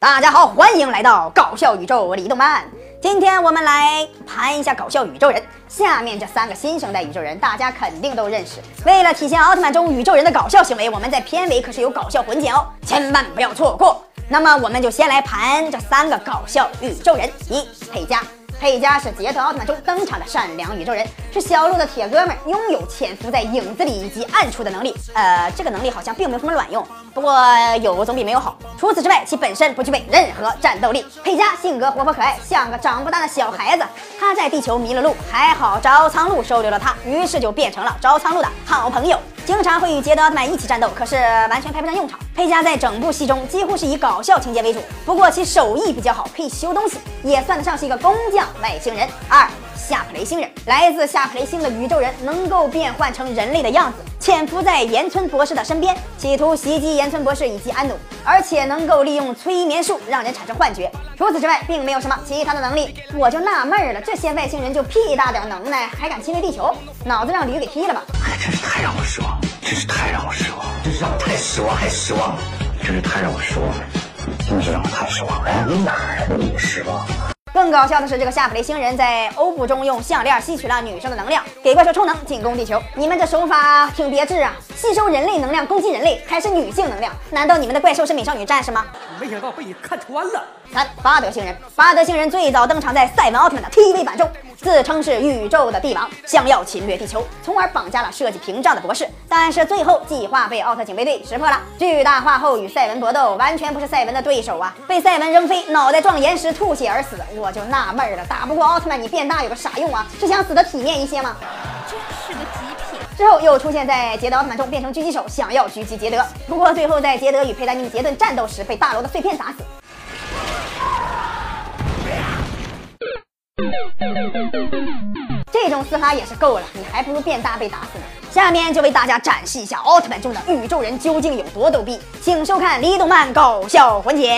大家好，欢迎来到搞笑宇宙我李动漫。今天我们来盘一下搞笑宇宙人。下面这三个新生代宇宙人，大家肯定都认识。为了体现奥特曼中宇宙人的搞笑行为，我们在片尾可是有搞笑混剪哦，千万不要错过。那么我们就先来盘这三个搞笑宇宙人。一佩加。佩加是捷德奥特曼中登场的善良宇宙人，是小鹿的铁哥们，拥有潜伏在影子里以及暗处的能力。呃，这个能力好像并没有什么卵用，不过有总比没有好。除此之外，其本身不具备任何战斗力。佩加性格活泼可爱，像个长不大的小孩子。他在地球迷了路，还好招苍鹭收留了他，于是就变成了招苍鹭的好朋友。经常会与捷德奥特曼一起战斗，可是完全派不上用场。佩嘉在整部戏中几乎是以搞笑情节为主，不过其手艺比较好，可以修东西，也算得上是一个工匠外星人。二夏普雷星人，来自夏普雷星的宇宙人，能够变换成人类的样子，潜伏在岩村博士的身边，企图袭击岩村博士以及安努，而且能够利用催眠术让人产生幻觉。除此之外，并没有什么其他的能力。我就纳闷了，这些外星人就屁大点能耐，还敢侵略地球，脑子让驴给踢了吧？哎，真是太让我失望。真是太让我失望，失望，还失望了，真是太让我失望了，真是让我太失望了。哎，你哪儿那么失望？更搞笑的是，这个夏普雷星人在欧布中用项链吸取了女生的能量，给怪兽充能进攻地球。你们这手法挺别致啊！吸收人类能量攻击人类，还是女性能量？难道你们的怪兽是美少女战士吗？没想到被你看穿了。三巴德星人，巴德星人最早登场在赛文奥特曼的 TV 版中，自称是宇宙的帝王，想要侵略地球，从而绑架了设计屏障的博士。但是最后计划被奥特警备队识破了，巨大化后与赛文搏斗，完全不是赛文的对手啊！被赛文扔飞，脑袋撞岩石，吐血而死。我就纳闷了，打不过奥特曼，你变大有个啥用啊？是想死的体面一些吗？真是个极品。之后又出现在捷德奥特曼中，变成狙击手，想要狙击捷德，不过最后在捷德与佩丹尼杰顿战斗时，被大楼的碎片砸死。这种死法也是够了，你还不如变大被打死呢。下面就为大家展示一下奥特曼中的宇宙人究竟有多逗逼，请收看《李动漫搞笑环节》。